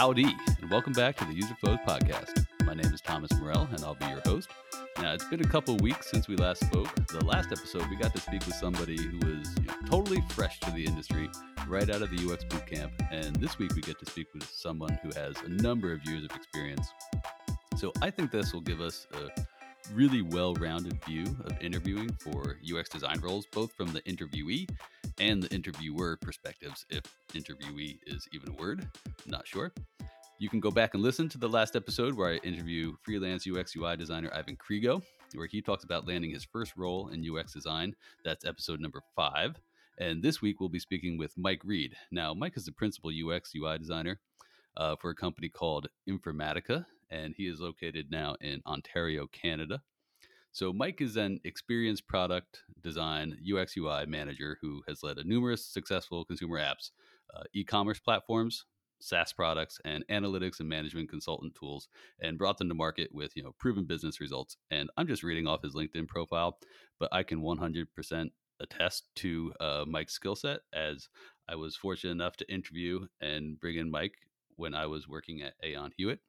Howdy, and welcome back to the User Flows Podcast. My name is Thomas Morell, and I'll be your host. Now, it's been a couple weeks since we last spoke. The last episode, we got to speak with somebody who was you know, totally fresh to the industry, right out of the UX bootcamp. And this week, we get to speak with someone who has a number of years of experience. So I think this will give us a really well rounded view of interviewing for UX design roles, both from the interviewee and the interviewer perspectives, if interviewee is even a word. not sure. You can go back and listen to the last episode where I interview freelance UX UI designer Ivan Krigo, where he talks about landing his first role in UX design. That's episode number five. And this week we'll be speaking with Mike Reed. Now, Mike is the principal UX UI designer uh, for a company called Informatica, and he is located now in Ontario, Canada. So Mike is an experienced product design UX UI manager who has led a numerous successful consumer apps, uh, e-commerce platforms, SaaS products, and analytics and management consultant tools, and brought them to market with you know proven business results. And I'm just reading off his LinkedIn profile, but I can 100% attest to uh, Mike's skill set as I was fortunate enough to interview and bring in Mike when I was working at Aon Hewitt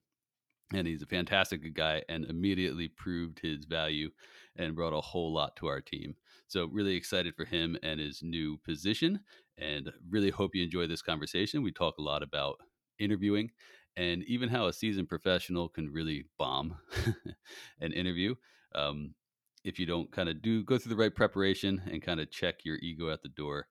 and he's a fantastic guy and immediately proved his value and brought a whole lot to our team. So really excited for him and his new position and really hope you enjoy this conversation. We talk a lot about interviewing and even how a seasoned professional can really bomb an interview. Um, if you don't kind of do go through the right preparation and kind of check your ego at the door.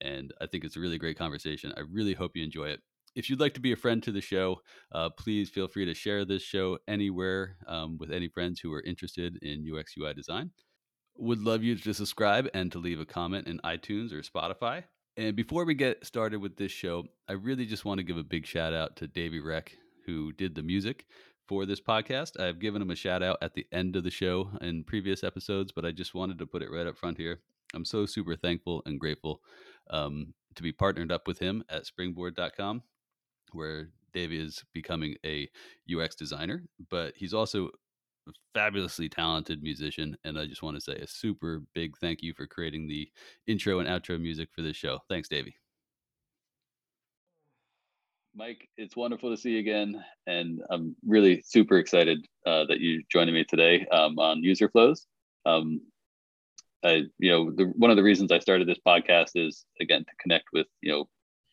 And I think it's a really great conversation. I really hope you enjoy it if you'd like to be a friend to the show, uh, please feel free to share this show anywhere um, with any friends who are interested in UX UI design. Would love you to subscribe and to leave a comment in iTunes or Spotify. And before we get started with this show, I really just want to give a big shout out to Davey Reck, who did the music for this podcast. I've given him a shout out at the end of the show in previous episodes, but I just wanted to put it right up front here. I'm so super thankful and grateful um, to be partnered up with him at springboard.com where Davey is becoming a UX designer, but he's also fabulously talented musician. And I just want to say a super big thank you for creating the intro and outro music for this show. Thanks, Davey. Mike, it's wonderful to see you again, and I'm really super excited uh, that you're joining me today um, on User Flows. Um, I, you know, the, one of the reasons I started this podcast is again to connect with you know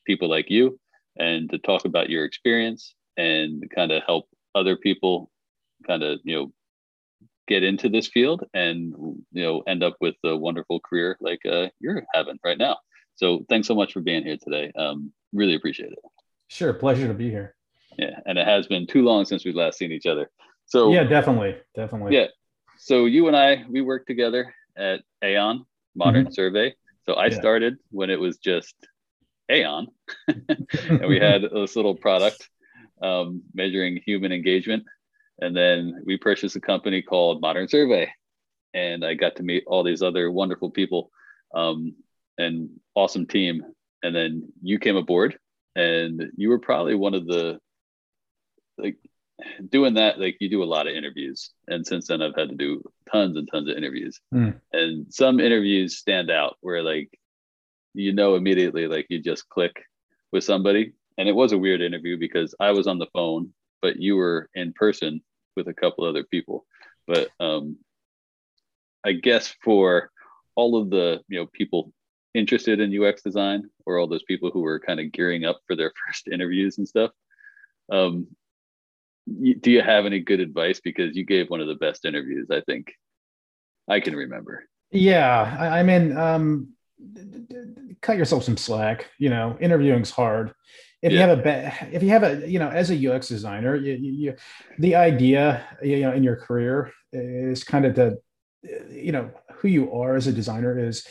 people like you and to talk about your experience and kind of help other people kind of you know get into this field and you know end up with a wonderful career like uh, you're having right now. So thanks so much for being here today. Um, really appreciate it. Sure. Pleasure to be here. Yeah. And it has been too long since we've last seen each other. So yeah definitely. Definitely. Yeah. So you and i we worked together at aon modern mm-hmm. survey. So i yeah. started when it was just Aon, and we had this little product um, measuring human engagement. And then we purchased a company called Modern Survey, and I got to meet all these other wonderful people um, and awesome team. And then you came aboard, and you were probably one of the like doing that like you do a lot of interviews and since then i've had to do tons and tons of interviews mm. and some interviews stand out where like you know immediately like you just click with somebody and it was a weird interview because i was on the phone but you were in person with a couple other people but um i guess for all of the you know people interested in ux design or all those people who were kind of gearing up for their first interviews and stuff um do you have any good advice because you gave one of the best interviews i think i can remember yeah i, I mean um cut yourself some slack. You know, interviewing's hard. If yeah. you have a if you have a you know as a UX designer, you, you, the idea you know in your career is kind of to you know who you are as a designer is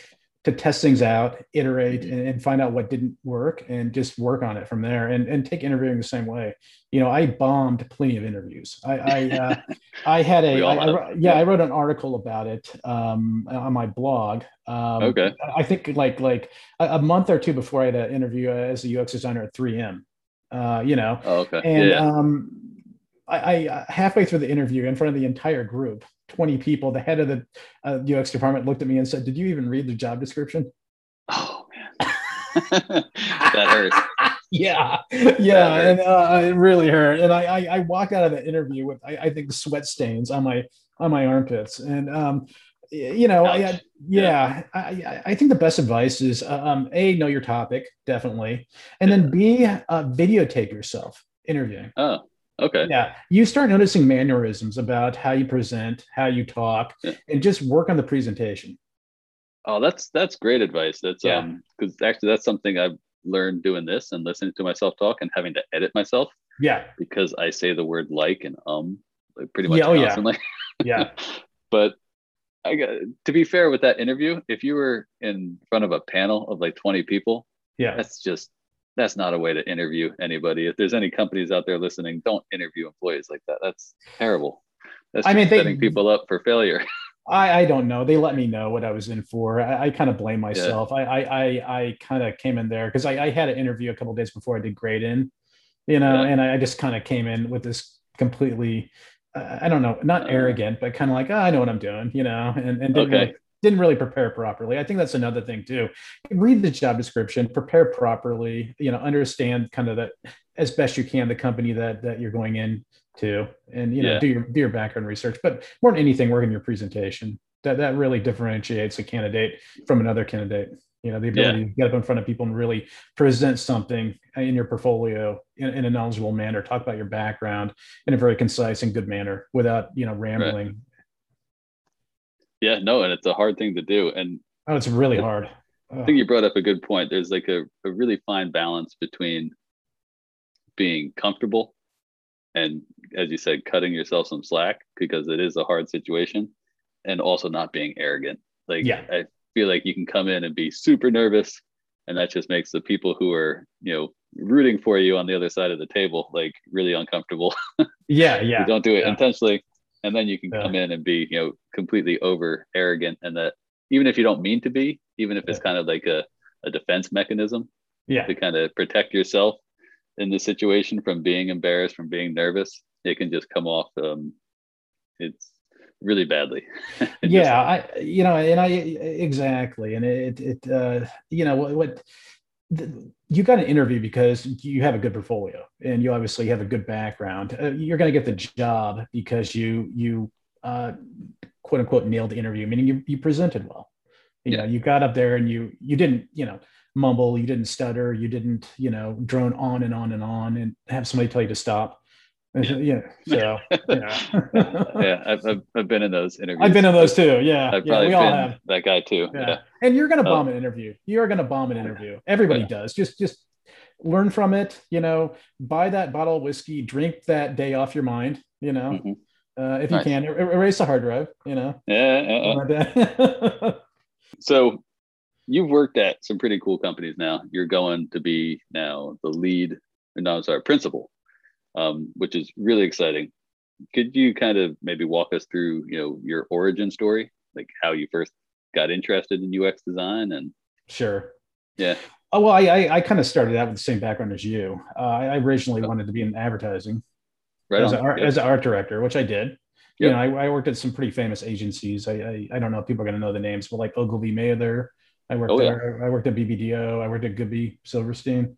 to test things out, iterate, and, and, find out what didn't work, and just work on it from there. And and take interviewing the same way. You know, I bombed plenty of interviews. I I, uh, I had a I, I, yeah, I wrote an article about it um, on my blog. Um, okay. I think like like a, month or two before I had an interview as a UX designer at 3M. Uh, you know. Oh, okay. And yeah. um, I, I halfway through the interview in front of the entire group, 20 people, the head of the uh, UX department looked at me and said, Did you even read the job description? Oh, man. that hurts. yeah, yeah, and uh, it really hurt. And I, I, I walked out of the interview with I, I think sweat stains on my on my armpits, and um, you know, I, yeah, I, I think the best advice is uh, um, a know your topic definitely, and then b uh, videotape yourself interviewing. Oh, okay. Yeah, you start noticing mannerisms about how you present, how you talk, yeah. and just work on the presentation. Oh, that's that's great advice. That's yeah. um because actually that's something I've learned doing this and listening to myself talk and having to edit myself. Yeah. Because I say the word like and um like pretty much yeah, oh, constantly. Yeah. yeah. but I got to be fair with that interview, if you were in front of a panel of like 20 people, yeah, that's just that's not a way to interview anybody. If there's any companies out there listening, don't interview employees like that. That's terrible. That's I mean, setting people up for failure. I, I don't know. They let me know what I was in for. I, I kind of blame myself. Yeah. I, I, I, I kind of came in there because I, I had an interview a couple days before I did grade in, you know, yeah. and I just kind of came in with this completely I don't know, not uh, arrogant, but kind of like, oh, I know what I'm doing, you know, and, and didn't, okay. really, didn't really prepare properly. I think that's another thing too. Read the job description, prepare properly, you know, understand kind of that as best you can the company that that you're going into, and you know, yeah. do your do your background research. But more than anything, work in your presentation. That that really differentiates a candidate from another candidate you know the ability yeah. to get up in front of people and really present something in your portfolio in, in, a knowledgeable manner talk about your background in a very concise and good manner without you know rambling. Yeah no and it's a hard thing to do and oh it's really hard. I think you brought up a good point. There's like a, a really fine balance between being comfortable and as you said cutting yourself some slack because it is a hard situation and also not being arrogant. Like yeah. I, feel like you can come in and be super nervous and that just makes the people who are you know rooting for you on the other side of the table like really uncomfortable. Yeah yeah. Don't do it yeah. intentionally and then you can yeah. come in and be you know completely over arrogant and that even if you don't mean to be even if it's yeah. kind of like a, a defense mechanism yeah to kind of protect yourself in the situation from being embarrassed from being nervous it can just come off um it's really badly. yeah, I you know, and I exactly, and it it uh, you know what, what the, you got an interview because you have a good portfolio and you obviously have a good background. Uh, you're going to get the job because you you uh, quote unquote nailed the interview, meaning you you presented well. You yeah. know, you got up there and you you didn't you know mumble, you didn't stutter, you didn't you know drone on and on and on and have somebody tell you to stop yeah. So yeah. yeah, I've, I've, I've, been in those interviews. I've been in those too. Yeah. I've yeah, we all have. that guy too. Yeah. yeah. And you're gonna bomb um, an interview. You are gonna bomb an interview. Everybody does. Just just learn from it. You know, buy that bottle of whiskey, drink that day off your mind. You know, mm-hmm. uh, if you can, er- erase the hard drive. You know. Yeah. So you've worked at some pretty cool companies now. You're going to be now the lead, no, I'm sorry, principal um, which is really exciting. Could you kind of maybe walk us through, you know, your origin story, like how you first got interested in UX design and sure. Yeah. Oh well, I I, I kind of started out with the same background as you. Uh, I originally oh. wanted to be in advertising, right as, an art, yep. as an art director, which I did. Yep. You know, I, I, worked at some pretty famous agencies. I I, I don't know if people are going to know the names, but like Ogilvy Mather. I worked oh, there. Yeah. I worked at BBDO. I worked at Goodby Silverstein.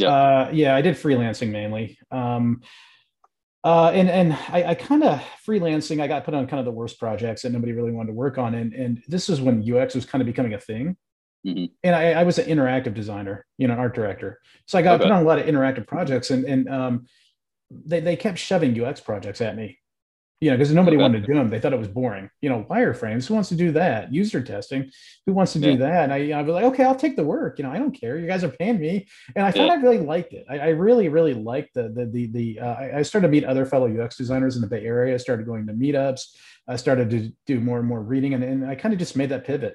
Yeah. Uh, yeah, I did freelancing mainly. Um, uh, and and I, I kind of freelancing. I got put on kind of the worst projects that nobody really wanted to work on, and and this is when UX was kind of becoming a thing. Mm-hmm. And I, I, was an interactive designer, you know, art director. So I got okay. put on a lot of interactive projects, and and um, they they kept shoving UX projects at me you know, because nobody okay. wanted to do them. They thought it was boring. You know, wireframes, who wants to do that? User testing, who wants to yeah. do that? And I, I'd be like, okay, I'll take the work. You know, I don't care. You guys are paying me. And I thought yeah. I really liked it. I, I, really, really liked the, the, the, the uh, I started to meet other fellow UX designers in the Bay Area. I started going to meetups. I started to do more and more reading. And, and I kind of just made that pivot.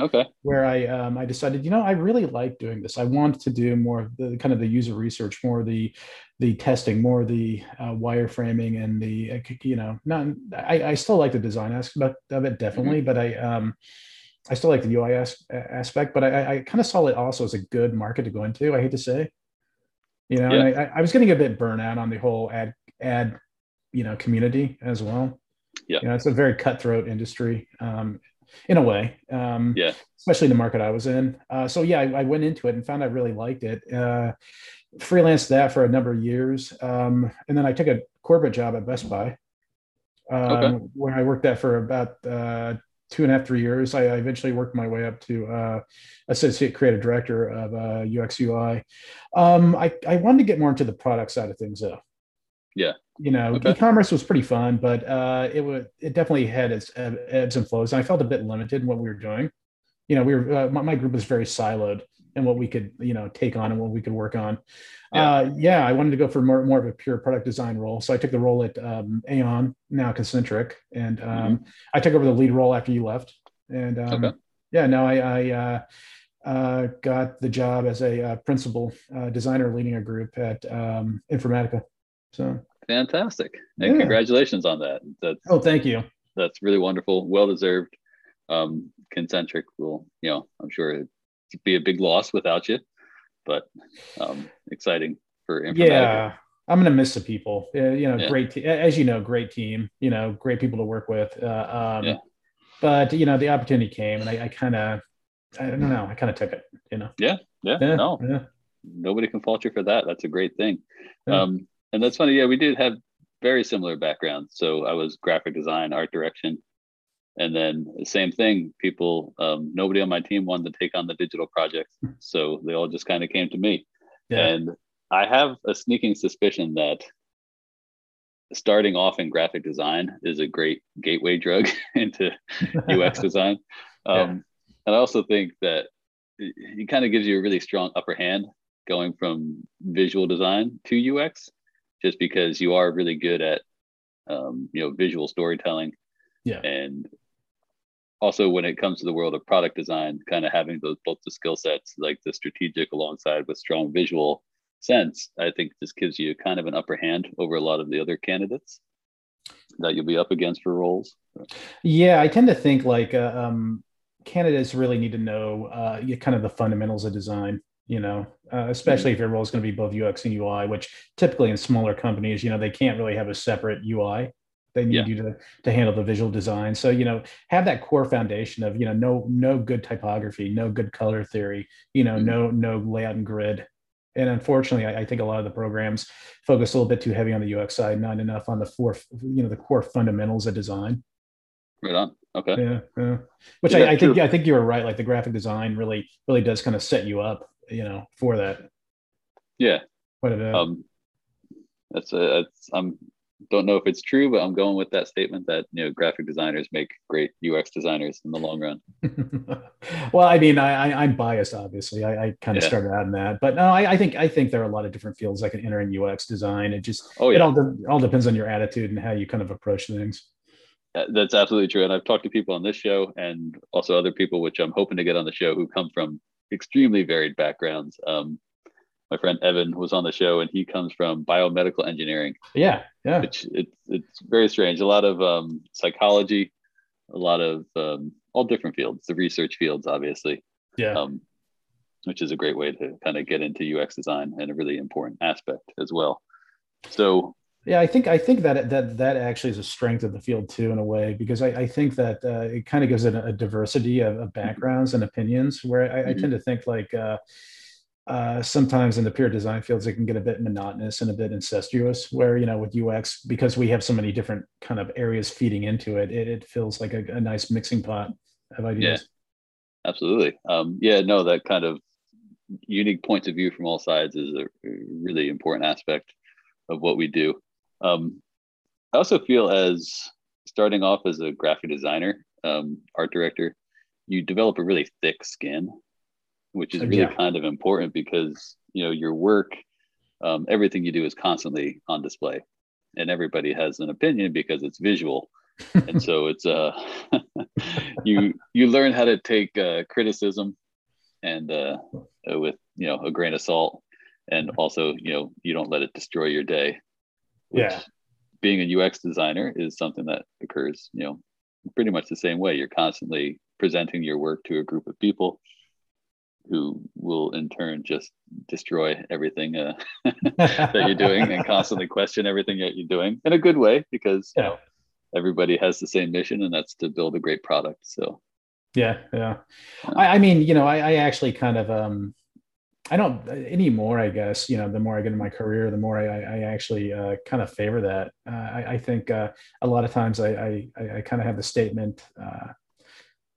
Okay. Where I um, I decided, you know, I really like doing this. I want to do more of the kind of the user research, more the the testing, more the uh, wireframing, and the uh, you know, not I, I still like the design aspect of it definitely, mm-hmm. but I um I still like the UI as- aspect, but I, I kind of saw it also as a good market to go into. I hate to say, you know, yeah. I, I was getting a bit burnout on the whole ad ad you know community as well. Yeah, you know, it's a very cutthroat industry. Um, in a way. Um, yeah. Especially the market I was in. Uh, so yeah, I, I, went into it and found I really liked it. Uh, freelanced that for a number of years, um, and then I took a corporate job at Best Buy, um, okay. where I worked at for about uh, two and a half, three years. I, I eventually worked my way up to uh, associate creative director of uh, UX UI. Um, I, I wanted to get more into the product side of things though. Yeah. You know, okay. e-commerce was pretty fun, but uh, it would it definitely had its ebbs and flows, and I felt a bit limited in what we were doing. You know, we were uh, my, my, group was very siloed in what we could you know take on and what we could work on. Yeah. Uh, yeah, I wanted to go for more more of a pure product design role, so I took the role at um, Aon, now Kincentric, and um, mm-hmm. I took over the lead role after you left. And um, okay. yeah, now I, I uh, uh, got the job as a uh, principal uh, designer leading a group at um, Informatica. So fantastic. And yeah. congratulations on that. That's oh thank you. that's really wonderful well deserved um kincentric will you know i'm sure it'd be a big loss without you but um exciting for yeah i'm gonna miss the people. Uh, you know yeah. great te- as you know great team you know great people to work with uh, um yeah. but you know the opportunity came and i, I kind of i don't know i kind of took it you know? Yeah yeah, yeah no. yeah. nobody can fault you for that. That's a great thing. Um and that's funny. Yeah, we did have very similar backgrounds. So I was graphic design, art direction, and then the same thing. People, um, nobody on my team wanted to take on the digital projects, so they all just kind of came to me. Yeah. And I have a sneaking suspicion that starting off in graphic design is a great gateway drug into UX design. Um, yeah. And I also think that it kind of gives you a really strong upper hand going from visual design to UX just because you are really good at um, you know visual storytelling. Yeah. And also when it comes to the world of product design kind of having those both the skill sets like the strategic alongside with strong visual sense i think this gives you kind of an upper hand over a lot of the other candidates that you'll be up against for roles. Yeah i tend to think like uh, um, candidates really need to know uh, kind of the fundamentals of design you know, uh, especially if your role is going to be both UX and UI, which typically in smaller companies, you know, they can't really have a separate UI. They need yeah. you to, to handle the visual design. So, you know, have that core foundation of, you know, no, no good typography, no good color theory, you know, mm-hmm. no, no layout and grid. And unfortunately, I, I, think a lot of the programs focus a little bit too heavy on the UX side, not enough on the four, you know, the core fundamentals of design. Right on. Okay. Yeah. yeah. Which yeah, I, I think, I think you were right. Like the graphic design really, really does kind of set you up you know, for that. Yeah. Quite a bit. Um, that's a, that's, I'm don't know if it's true, but I'm going with that statement that you know graphic designers make great UX designers in the long run. well, I mean, I, I am biased, obviously. I, I kind of yeah. started out in that, but no, I, I, think I think there are a lot of different fields that can enter in UX design. It just oh, yeah. it all de- all depends on your attitude and how you kind of approach things. That's absolutely true, and I've talked to people on this show and also other people, which I'm hoping to get on the show, who come from extremely varied backgrounds. Um, my friend Evan was on the show, and he comes from biomedical engineering. Yeah, yeah. Which it's it's very strange. A lot of um, psychology, a lot of um, all different fields, the research fields, obviously. Yeah. Um, which is a great way to kind of get into UX design and a really important aspect as well. So yeah, I think I think that that that actually is a strength of the field too, in a way, because I, I think that uh, it kind of gives it a, diversity of, of, backgrounds and opinions. Where I, mm-hmm. I tend to think like uh, uh, sometimes in the peer design fields, it can get a bit monotonous and a bit incestuous. Where you know with UX, because we have so many different kind of areas feeding into it, it, it feels like a, a, nice mixing pot of ideas. Yeah, absolutely. Um, yeah, no, that kind of unique points of view from all sides is a really important aspect of what we do. Um, I also feel as starting off as a graphic designer, um, art director, you develop a really thick skin, which is really yeah. kind of important because you know your work, um, everything you do is constantly on display, and everybody has an opinion because it's visual, and so it's uh, you you learn how to take uh, criticism and uh, with you know a grain of salt, and also you know you don't let it destroy your day yeah being a ux designer is something that occurs you know pretty much the same way you're constantly presenting your work to a group of people who will in turn just destroy everything uh, that you're doing and constantly question everything that you're doing in a good way because yeah. you know everybody has the same mission and that's to build a great product so Yeah, yeah. I, I mean, you know, I, I actually kind of um I don't anymore. I guess you know, the more I get in my career, the more I, I actually uh, kind of favor that. Uh, I, I, think uh, a lot of times I I, I kind of have the statement. Uh,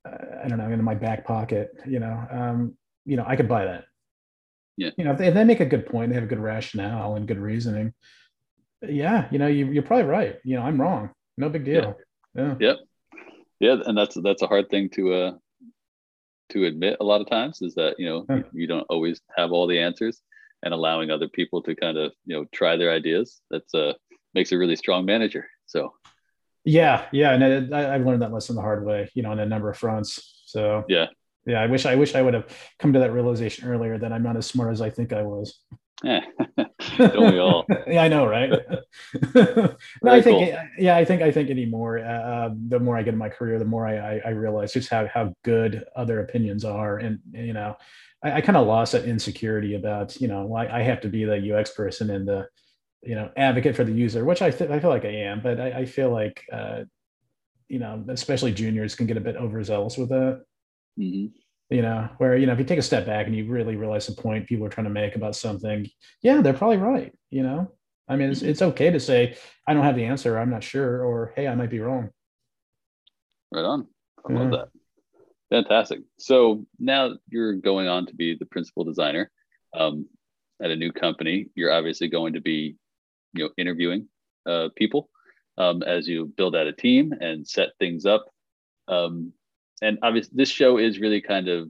I don't know in my back pocket. You know, um, you know, I could buy that. Yeah. You know, if they, if they make a good point, they have a good rationale and good reasoning. Yeah, you know, you, you're probably right. You know, I'm wrong. No big deal. Yeah. Yeah. Yeah, and that's that's a hard thing to uh to admit a lot of times is that you know you, you don't always have all the answers and allowing other people to kind of you know try their ideas that's uh makes a really strong manager so. Yeah yeah and I, i've learned that lesson the hard way you know on a number of fronts so. Yeah. Yeah i wish i wish i would have come to that realization earlier that i'm not as smart as i think i was. Yeah don't we all? Yeah i know right? No i think cool. yeah i think i think anymore uh, the more i get in my career the more i i, I realize just how how good other opinions are. And, and you know i, I kind of lost that insecurity about you know I, I have to be the ux person and the you know advocate for the user which i th- i feel like i am but i, I feel like uh you know especially juniors can get a bit overzealous with that. Mm-hmm you know where you know if you take a step back and you really realize the point people are trying to make about something yeah they're probably right you know? I mean it's, it's okay to say i don't have the answer i'm not sure or hey i might be wrong. Right on. I love that. Fantastic. So now you're going on to be the principal designer um, at a new company you're obviously going to be you know interviewing uh, people um, as you build out a team and set things up. Um, and obviously this show is really kind of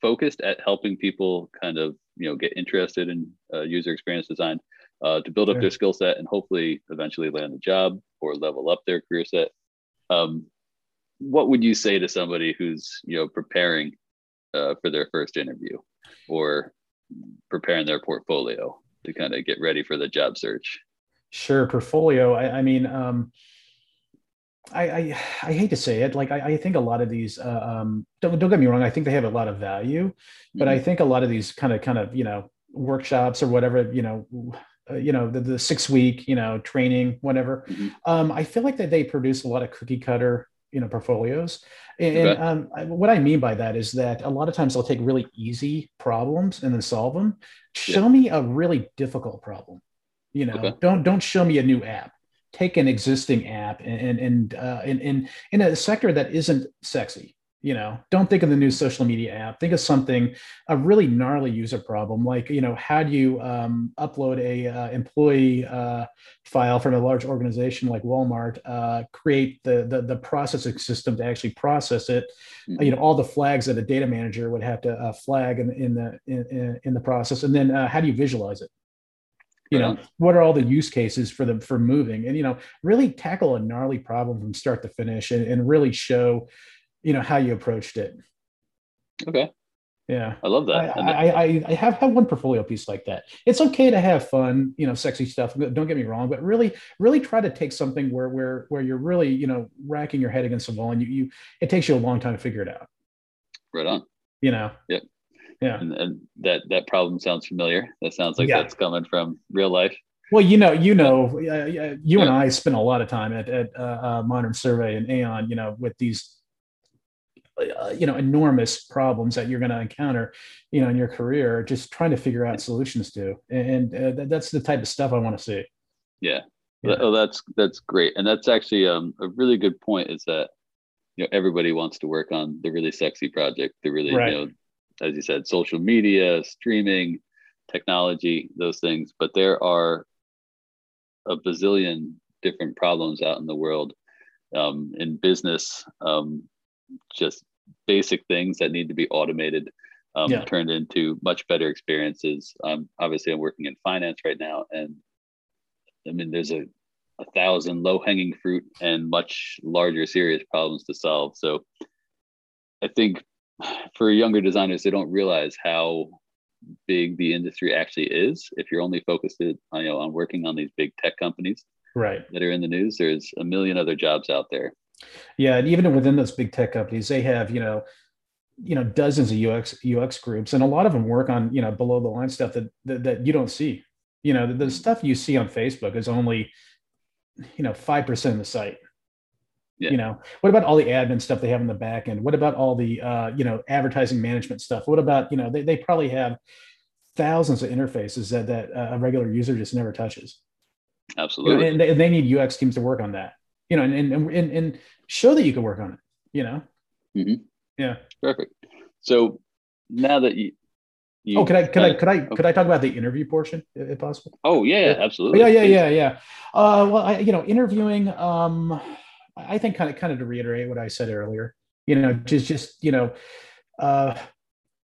focused at helping people kind of you know get interested in uh, user experience design uh, to build up their skill set and hopefully eventually land a job or level up their career set. Um, what would you say to somebody who's you know preparing uh, for their first interview or preparing their portfolio to kind of get ready for the job search? Sure portfolio. I, I mean um, I, I, I hate to say it, like I, I think a lot of these, uh, um, don't don't get me wrong, I think they have a lot of value, but mm-hmm. I think a lot of these kind of kind of you know workshops or whatever you know, uh, you know the, the six week you know training whatever, mm-hmm. um, I feel like that they produce a lot of cookie cutter you know portfolios, and, okay. um, I, what I mean by that is that a lot of times they'll take really easy problems and then solve them. Show yeah. me a really difficult problem, you know. Okay. Don't don't show me a new app take an existing app and and uh, in, in in a sector that isn't sexy you know don't think of the new social media app. Think of something a really gnarly user problem like you know how do you um, upload a uh, employee uh, file from a large organization like walmart uh, create the, the, the processing system to actually process it? Mm-hmm. you know all the flags that a data manager would have to uh, flag in, in the in, in the process. And then uh, how do you visualize it you know what are all the use cases for them for moving? And you know really tackle a gnarly problem from start to finish and, and really show you know how you approached it. Okay. Yeah. I love that. I i, I have had one portfolio piece like that. It's okay to have fun you know sexy stuff. Don't get me wrong but really really try to take something where where where you're really you know racking your head against the wall and you you it takes you a long time to figure it out. Right on. You know? Yep yeah. And, and, that that problem sounds familiar. That sounds like yeah. that's coming from real life. Well you know you know uh, you yeah. and i spend a lot of time at, at uh, uh, modern survey and aon you know with these uh, you know enormous problems that you're going to encounter you know in your career just trying to figure out solutions to. And, and uh, that's the type of stuff i want to see. Yeah, yeah. Oh, that's that's great. And that's actually um, a really good point is that you know everybody wants to work on the really sexy project the really right. you know as you said, social media, streaming, technology, those things. But there are a bazillion different problems out in the world um, in business, um, just basic things that need to be automated, um, yeah. turned into much better experiences. Um, obviously, I'm working in finance right now, and I mean, there's a, a thousand low hanging fruit and much larger, serious problems to solve. So I think for younger designers, they don't realize how big the industry actually is. If you're only focused on, you know, on working on these big tech companies right. that are in the news, there's a million other jobs out there. Yeah. And even within those big tech companies, they have, you know, you know, dozens of UX UX groups, and a lot of them work on, you know, below the line stuff that that, that you don't see. You know, the, the stuff you see on Facebook is only, you know, five percent of the site Yeah. You know, what about all the admin stuff they have in the back end? What about all the uh, you know advertising management stuff? What about you know they, they probably have thousands of interfaces that that a regular user just never touches. Absolutely, you know, and, they, they, need UX teams to work on that. You know, and and and, and show that you can work on it. You know. Mm-hmm. Yeah. Perfect. So now that you you, oh, could I could uh, I could I okay. could I talk about the interview portion if possible? Oh yeah, yeah, absolutely. Yeah, yeah, yeah, yeah. Uh, well, I, you know, interviewing. Um, I think kind of kind of to reiterate what I said earlier, you know, just just you know, uh,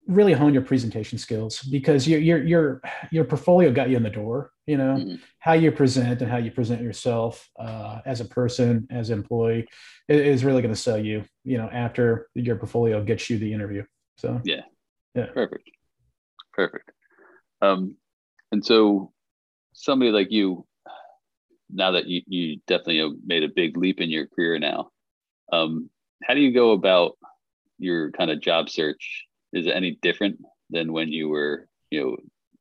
really hone your presentation skills because your your your your portfolio got you in the door. You know, mm-hmm. how you present and how you present yourself uh, as a person, as an employee, is really going to sell you. You know, after your portfolio gets you the interview. So yeah, yeah, perfect, perfect. Um, and so somebody like you now that you, you definitely made a big leap in your career now, um, how do you go about your kind of job search? Is it any different than when you were, you know,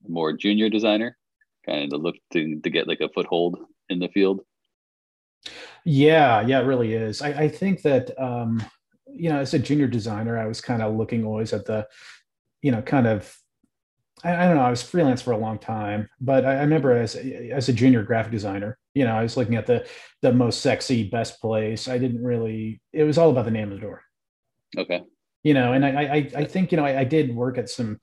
more junior designer, kind of look to, to get like a foothold in the field? Yeah, yeah, it really is. I, I think that, um, you know, as a junior designer, I was kind of looking always at the, you know, kind of I, don't know. I was freelance for a long time, but I, I, remember as as a junior graphic designer, you know, I was looking at the the most sexy, best place. I didn't really. It was all about the name of the door. Okay. You know, and I I, I think you know I, I did work at some,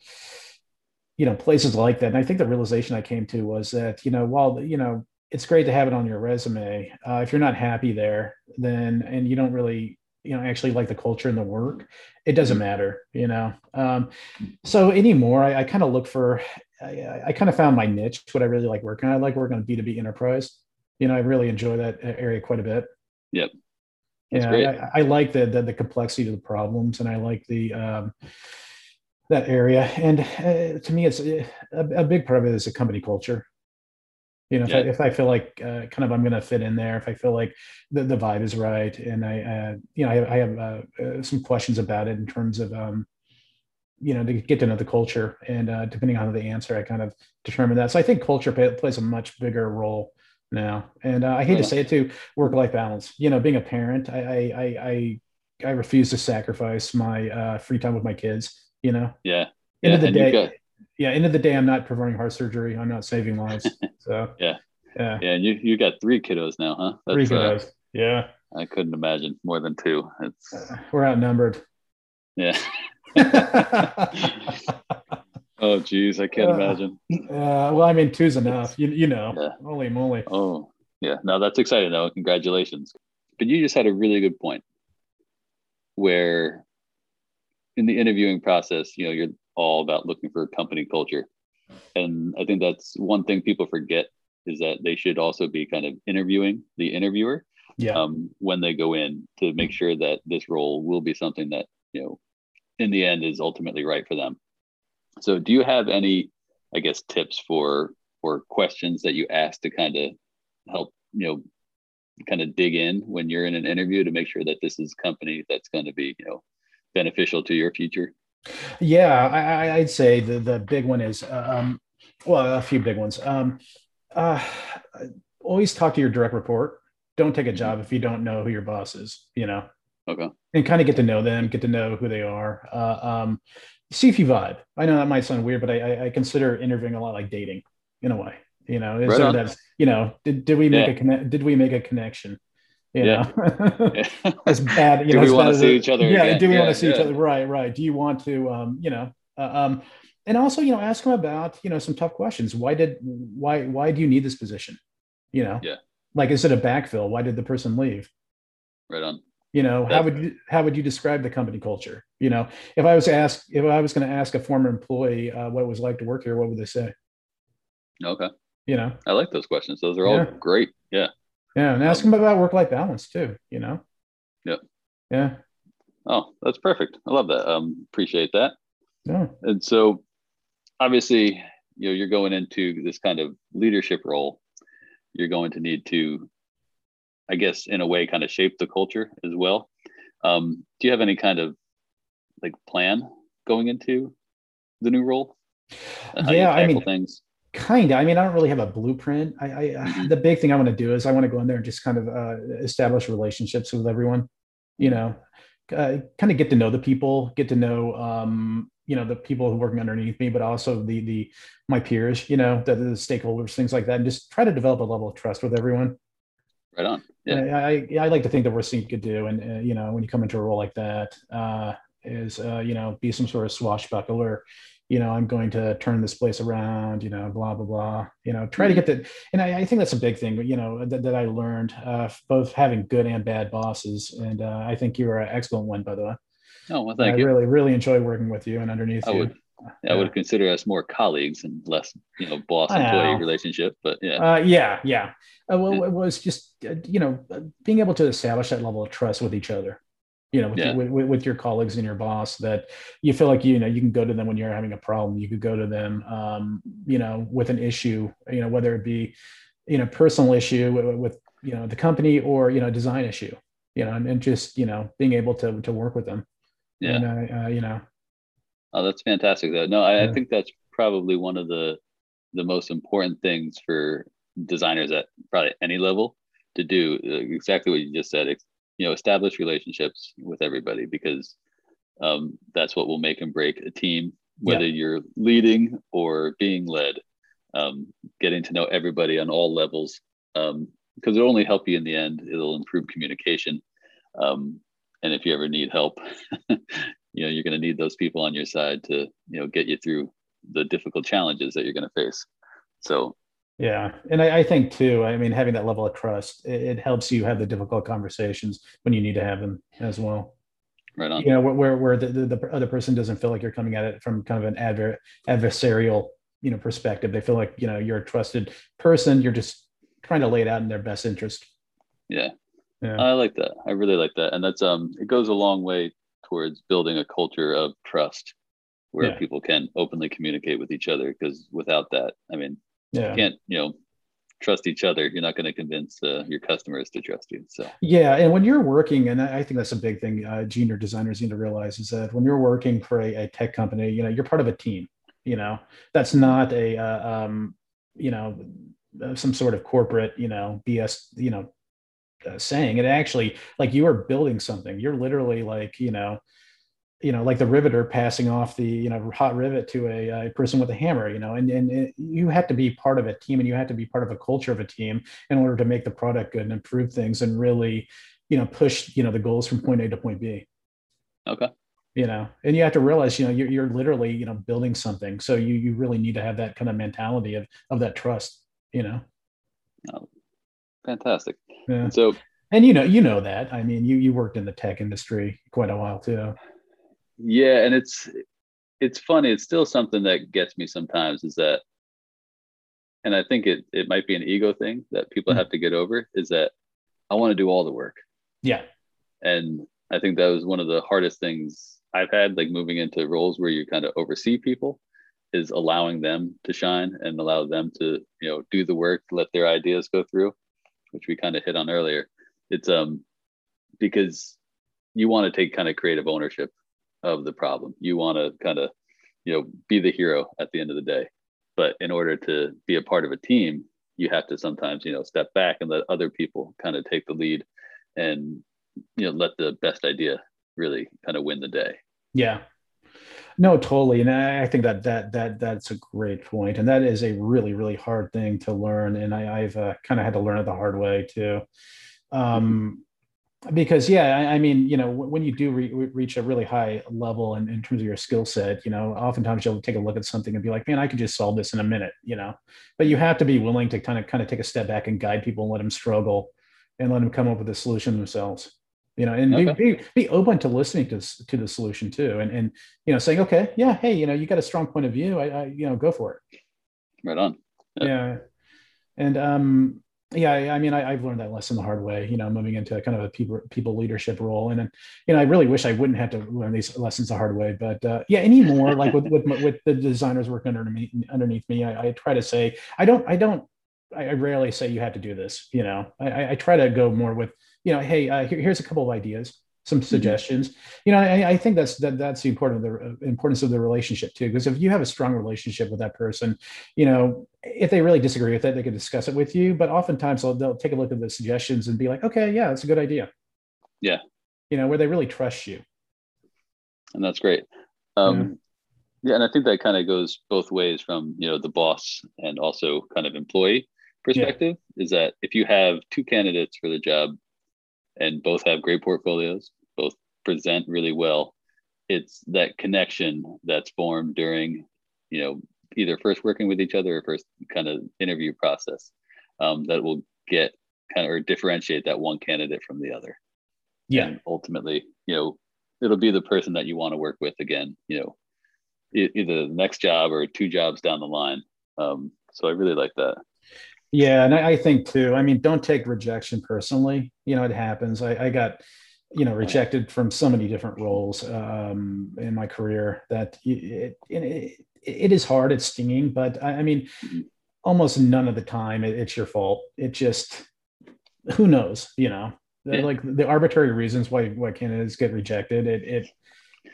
you know, places like that, and I think the realization I came to was that you know while you know it's great to have it on your resume, uh, if you're not happy there, then and you don't really you know actually like the culture and the work it doesn't mm-hmm. matter you know um, so anymore i, I kind of look for I, I kind of found my niche what i really like working on i like working on b2b enterprise you know i really enjoy that area quite a bit. Yep. That's yeah I, I, like the, the, the complexity of the problems and i like the um, that area. And uh, to me it's a, a, big part of it is a company culture. You know, if, yeah. I, if I feel like uh, kind of I'm going to fit in there, if I feel like the, the vibe is right, and I, uh, you know, I, I have uh, uh some questions about it in terms of, um, you know, to get to know the culture, and uh, depending on the answer, I kind of determine that. So I think culture plays a much bigger role now, and uh, I hate to say it too, work-life balance. You know, being a parent, I, I, I, I refuse to sacrifice my free time with my kids. You know. Yeah. End yeah. of the day yeah, end of the day, I'm not performing heart surgery. I'm not saving lives. So yeah, yeah, yeah. And you you got three kiddos now, huh? That's, three uh, kiddos. Uh, yeah. I couldn't imagine more than two. It's uh, we're outnumbered. Yeah. oh geez, I can't uh, imagine. Uh, well, I mean, two's enough. You you know, yeah. holy moly. Oh yeah, no, that's exciting though. Congratulations. But you just had a really good point where in the interviewing process, you know, you're all about looking for company culture. And I think that's one thing people forget is that they should also be kind of interviewing the interviewer yeah. um, when they go in to make sure that this role will be something that, you know, in the end is ultimately right for them. So do you have any, I guess, tips for or questions that you ask to kind of help, you know, kind of dig in when you're in an interview to make sure that this is a company that's going to be, you know, beneficial to your future? Yeah, I, i'd say the the big one is um, well, a few big ones. Um, uh, always talk to your direct report. Don't take a mm-hmm. job if you don't know who your boss is. You know. Okay. And kind of get to know them, get to know who they are. Uh, um, see if you vibe. I know that might sound weird, but I, I, consider interviewing a lot like dating in a way. You know, right so that's you know, did, did we make yeah. a connect? Did we make a connection? You yeah. know, yeah. as bad. You do know, we want to see each other? Yeah. Again? Do we yeah, want to see each other? Right. Right. Do you want to, um, you know, uh, um, and also, you know, ask them about, you know, some tough questions. Why did, why, why do you need this position? You know, yeah. Like, is it a backfill? Why did the person leave? Right on. You know, how would you, how would you describe the company culture? You know, if I was asked, if I was going to ask a former employee uh, what it was like to work here, what would they say? Okay. You know, I like those questions. Those are all yeah. great. Yeah. Yeah, and ask um, them about work-life balance too. You know. Yep. Yeah. Oh, that's perfect. I love that. Um, appreciate that. Yeah. And so, obviously, you know, you're going into this kind of leadership role. You're going to need to, I guess, in a way, kind of shape the culture as well. Um, do you have any kind of like plan going into the new role? How yeah, I mean, things. kind of i mean i don't really have a blueprint i, I Mhm. the big thing i want to do is i want to go in there and just kind of uh, establish relationships with everyone you know uh, kind of get to know the people get to know um you know the people who are working underneath me but also the the my peers you know the, the stakeholders things like that and just try to develop a level of trust with everyone Right on. Yeah. I, I, I like to think that what Sync could do, and uh, you know, when you come into a role like that, uh, is uh, you know, be some sort of swashbuckler. You know, I'm going to turn this place around. You know, blah blah blah. You know, try to get the, and I, I think that's a big thing. You know, that, that I learned, uh, both having good and bad bosses, and uh, I think you're an excellent one, by the way. Oh well, thank I you. really really enjoy working with you and underneath I you. would. I would consider us more colleagues and less, you know, boss employee relationship. But yeah, Uh, yeah, yeah. Uh, well, it was just uh, you know uh, being able to establish that level of trust with each other. You know, with, Yeah. with, with, with your colleagues and your boss, that you feel like you know you can go to them when you're having a problem. You could go to them, um, you know, with an issue. You know, whether it be you know personal issue with, with you know the company or you know design issue. You know, and, and just you know being able to to work with them. yeah. And uh, uh, you know, Oh, that's fantastic. Though. No, I, I think that's probably one of the the most important things for designers at probably any level to do. Exactly what you just said. You know, establish relationships with everybody because um, that's what will make and break a team. Whether you're leading or being led, um, getting to know everybody on all levels, um, because it'll only help you in the end. It'll improve communication. Um, and if you ever need help, you know you're going to need those people on your side to you know get you through the difficult challenges that you're going to face so Yeah, and I, I think too. I mean, having that level of trust, it, it helps you have the difficult conversations when you need to have them as well. right on You know, where where, the, the, the other person doesn't feel like you're coming at it from kind of an adver- adversarial, you know, perspective. They feel like you know you're a trusted person. You're just trying to lay it out in their best interest. yeah Yeah, i like that i really like that and that's um it goes a long way towards building a culture of trust where Yeah. people can openly communicate with each other because without that i mean yeah, you can't you know trust each other you're not going to convince uh, your customers to trust you so yeah. And when you're working, and I think that's a big thing, uh, junior designers need to realize is that when you're working for a, a tech company, you know, you're part of a team. You know, that's not a uh, um, you know some sort of corporate you know bs you know uh, saying it actually like you are building something. You're literally like you know you know like the riveter passing off the you know hot rivet to a, a person with a hammer you know and, and it, you have to be part of a team and you have to be part of a culture of a team in order to make the product good and improve things and really you know push you know the goals from point a to point b. Okay. You know and you have to realize you know you're, you're literally you know building something. So you you really need to have that kind of mentality of of that trust you know fantastic. Yeah. and so and you know you know that. I mean you you worked in the tech industry quite a while too. Yeah and it's it's funny. It's still something that gets me sometimes is that and i think it it might be an ego thing that people Mhm. have to get over is that i want to do all the work. Yeah. And i think that was one of the hardest things i've had like moving into roles where you kind of oversee people is allowing them to shine and allow them to you know do the work let their ideas go through which we kind of hit on earlier. It's um because you want to take kind of creative ownership of the problem. You want to kind of you know be the hero at the end of the day. But in order to be a part of a team you have to sometimes you know step back and let other people kind of take the lead and you know let the best idea really kind of win the day. Yeah no totally and i think that that that that's a great point and that is a really really hard thing to learn and I, i've uh, kind of had to learn it the hard way too. Um because yeah I, I mean you know when you do re- reach a really high level in, in terms of your skill set you know oftentimes you'll take a look at something and be like man i could just solve this in a minute you know? But you have to be willing to kind of kind of take a step back and guide people and let them struggle and let them come up with a solution themselves you know and Okay. be, be, be open to listening to, to the solution too and and you know saying okay yeah hey you know you got a strong point of view i, I you know go for it right on Yeah. yeah and um yeah I, I mean I, i've learned that lesson the hard way you know moving into kind of a people people leadership role and then you know i really wish i wouldn't have to learn these lessons the hard way but uh, yeah anymore like with with, with the designers working underneath underneath me I, I try to say i don't i don't I rarely say you have to do this. You know, I- I try to go more with, you know, hey, uh, here, here's a couple of ideas. some suggestions. Mm-hmm. You know, I, I, think that's that that's the important the uh, importance of the relationship too. Because if you have a strong relationship with that person, you know, if they really disagree with it, they can discuss it with you. But oftentimes they'll, they'll take a look at the suggestions and be like, okay, yeah, that's a good idea. Yeah. You know, where they really trust you. And that's great. Um, yeah. yeah, and I think that kind of goes both ways from you know the boss and also kind of employee perspective. Yeah. Is that if you have two candidates for the job and both have great portfolios, both present really well. It's that connection that's formed during, you know, either first working with each other or first kind of interview process um, that will get kind of or differentiate that one candidate from the other. Yeah. And ultimately, you know, it'll be the person that you want to work with again, you know, either the next job or two jobs down the line. Um, so I really like that. Yeah, and I, I, think too. I mean, don't take rejection personally. You know, it happens. I, I got, you know, rejected from so many different roles um, in my career that it, it, it is hard. It's stinging, but I, I mean, almost none of the time it, it's your fault. It just, who knows? You know, yeah. like the arbitrary reasons why why candidates get rejected. It it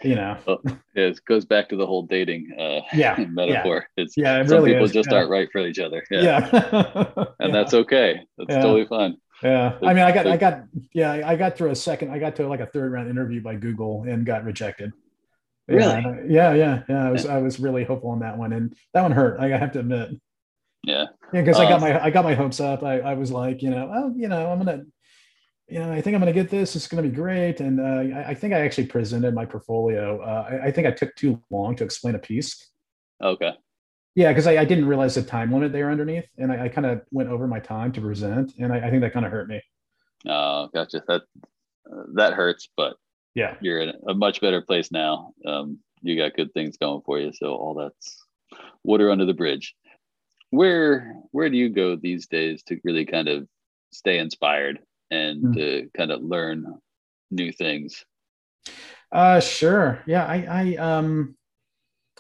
you know. Well, it goes back to the whole dating uh yeah metaphor. yeah. it's yeah it some really people is. just yeah. aren't right for each other. Yeah, yeah. and that's okay. That's totally fine. Yeah. I mean i got i got yeah i got through a second i got to like a third round interview by google and got rejected. Really? Yeah yeah yeah. I was i was really hopeful on that one and that one hurt i have to admit. Yeah. Yeah because uh, i got my i got my hopes up. I, I was like you know oh you know i'm gonna you know, I think I'm going to get this. It's going to be great. And uh, I, I, think I actually presented my portfolio. Uh, I, I, think I took too long to explain a piece. Okay. Yeah, because I, I, didn't realize the time limit there underneath, and I, kind of went over my time to present, and I, think that kind of hurt me. Oh, gotcha. That uh, that hurts, but yeah, you're in a much better place now. Um, you got good things going for you, so all that's water under the bridge. Where where do you go these days to really kind of stay inspired and mm. to kind of learn new things? Uh, sure. Yeah, I, I um,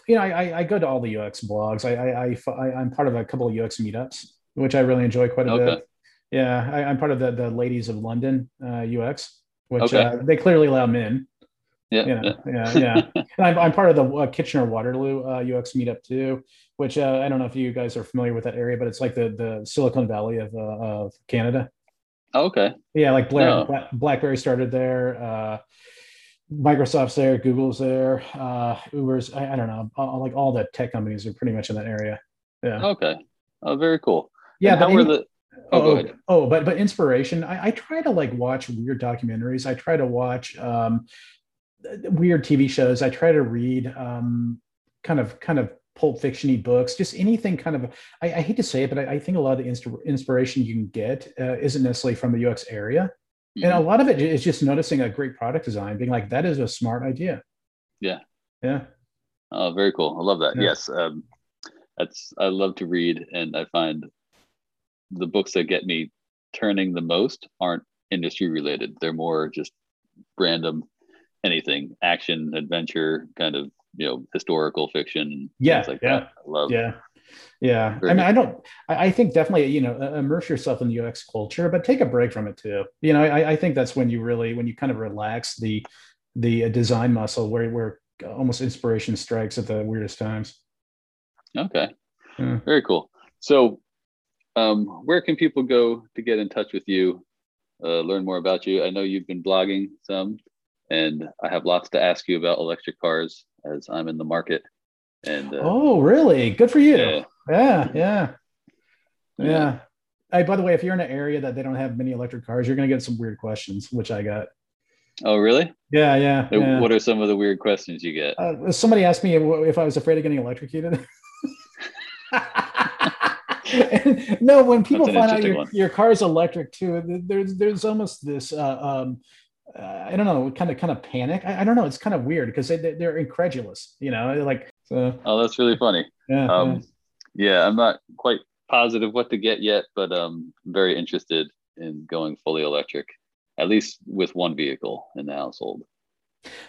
you know, I, I go to all the UX blogs. I, I, I, am part of a couple of UX meetups, which I really enjoy quite a okay. bit. Yeah, I, am part of the the Ladies of London uh, UX, which okay. uh, they clearly allow men. Yeah, you know, yeah, yeah. and I'm, I'm part of the uh, Kitchener Waterloo uh, UX meetup too, which uh, I don't know if you guys are familiar with that area, but it's like the the Silicon Valley of uh, of Canada. Oh, okay. Yeah, like Black, no. Black, BlackBerry started there. Uh, Microsoft's there, Google's there, uh, Uber's. I, I don't know. All, like all the tech companies are pretty much in that area. Yeah. Okay. Oh, very cool. Yeah. And how were the? Oh, oh, oh, oh, but but inspiration. I, I try to like watch weird documentaries. I try to watch um, weird TV shows. I try to read um, kind of kind of pulp fictiony books, just anything kind of. I, I hate to say it, but I, I, think a lot of the inst- inspiration you can get uh, isn't necessarily from the UX area, mm-hmm. and a lot of it is just noticing a great product design, being like, "That is a smart idea." Yeah. Yeah. Oh, very cool. I love that. Yeah. Yes. Um, that's I love to read, and I find the books that get me turning the most aren't industry related. They're more just random anything action adventure kind of you know historical fiction yeah like yeah that. I love yeah. Yeah. I mean i don't i think definitely you know immerse yourself in the ux culture but take a break from it too. You know i, I think that's when you really when you kind of relax the the design muscle where where almost inspiration strikes at the weirdest times. Okay. Yeah. very cool. So um where can people go to get in touch with you uh, learn more about you? I know you've been blogging some and I have lots to ask you about electric cars as I'm in the market. And uh, oh, really? Good for you. Yeah, yeah, yeah. yeah. Hey, by the way, if you're in an area that they don't have many electric cars, you're gonna get some weird questions, which I got. Oh, really? Yeah, yeah. yeah. What are some of the weird questions you get? Uh, somebody asked me if I was afraid of getting electrocuted. no, when people find out your, your car is electric too, there's there's almost this uh, um, uh, I don't know, kind of kind of panic. I, I don't know. It's kind of weird because they, they're incredulous, you know, like. So, oh, that's really funny. Yeah, um, yeah. yeah. I'm not quite positive what to get yet, but um, I'm very interested in going fully electric, at least with one vehicle in the household.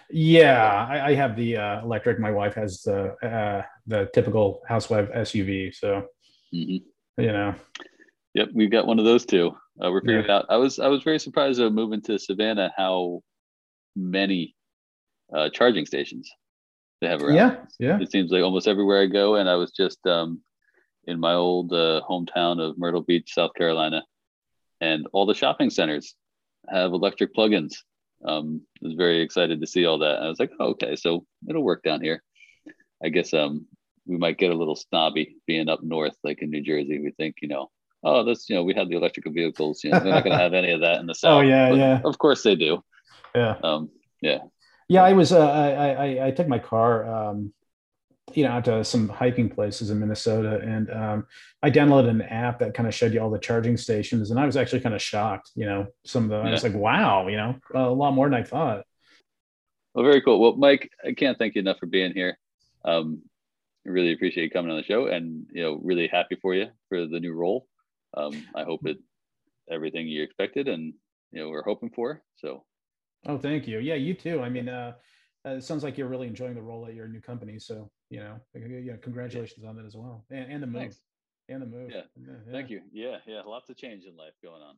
Yeah, I, I have the uh, electric. My wife has the uh, the typical housewife SUV. So, mm-hmm. you know. Yep, we've got one of those too. Uh, we're figuring yeah. out. I was I was very surprised though moving to Savannah how many uh, charging stations they have around. Yeah, yeah. It seems like almost everywhere I go, and I was just um, in my old uh, hometown of Myrtle Beach, South Carolina, and all the shopping centers have electric plugins. Um, I was very excited to see all that. And I was like, oh, okay, so it'll work down here. I guess um, we might get a little snobby being up north, like in New Jersey. We think, you know, oh, this, you know, we have the electrical vehicles. You know, they're not going to have any of that in the oh, south. Oh yeah, but yeah. Of course they do. Yeah. Um, yeah. Yeah, I was. Uh, I, I I took my car. Um, you know, out to some hiking places in Minnesota, and um, I downloaded an app that kind of showed you all the charging stations, and I was actually kind of shocked. You know, some of the. Yeah. I was like, wow, you know, a lot more than I thought. Well, very cool. Well, Mike, I can't thank you enough for being here. Um, I really appreciate you coming on the show, and you know, really happy for you for the new role. Um, I hope it everything you expected, and you know, we're hoping for. So. Oh, thank you. Yeah, you too. I mean, uh, uh, it sounds like you're really enjoying the role at your new company. So, you know, yeah, congratulations on that as well, and, and the move, Thanks. and the move. Yeah. yeah. thank you. Yeah, yeah, lots of change in life going on.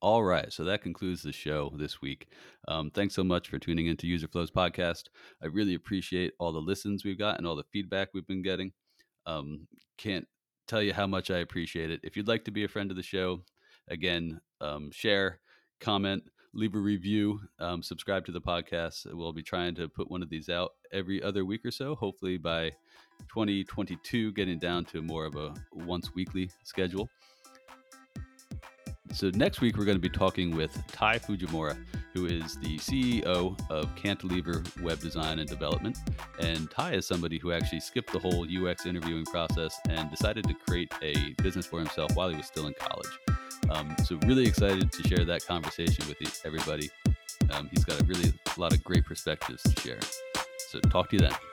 All right, so that concludes the show this week. Um, thanks so much for tuning into User Flows podcast. I really appreciate all the listens we've got and all the feedback we've been getting. Um, can't tell you how much I appreciate it. If you'd like to be a friend of the show, again, um, share, comment, leave a review, um, subscribe to the podcast. We'll be trying to put one of these out every other week or so, hopefully by 2022, getting down to more of a once weekly schedule. So, next week, we're going to be talking with Tai Fujimura, who is the CEO of Cantilever Web Design and Development. And Tai is somebody who actually skipped the whole UX interviewing process and decided to create a business for himself while he was still in college. Um, so really excited to share that conversation with everybody. Um, he's got a really a lot of great perspectives to share. So talk to you then.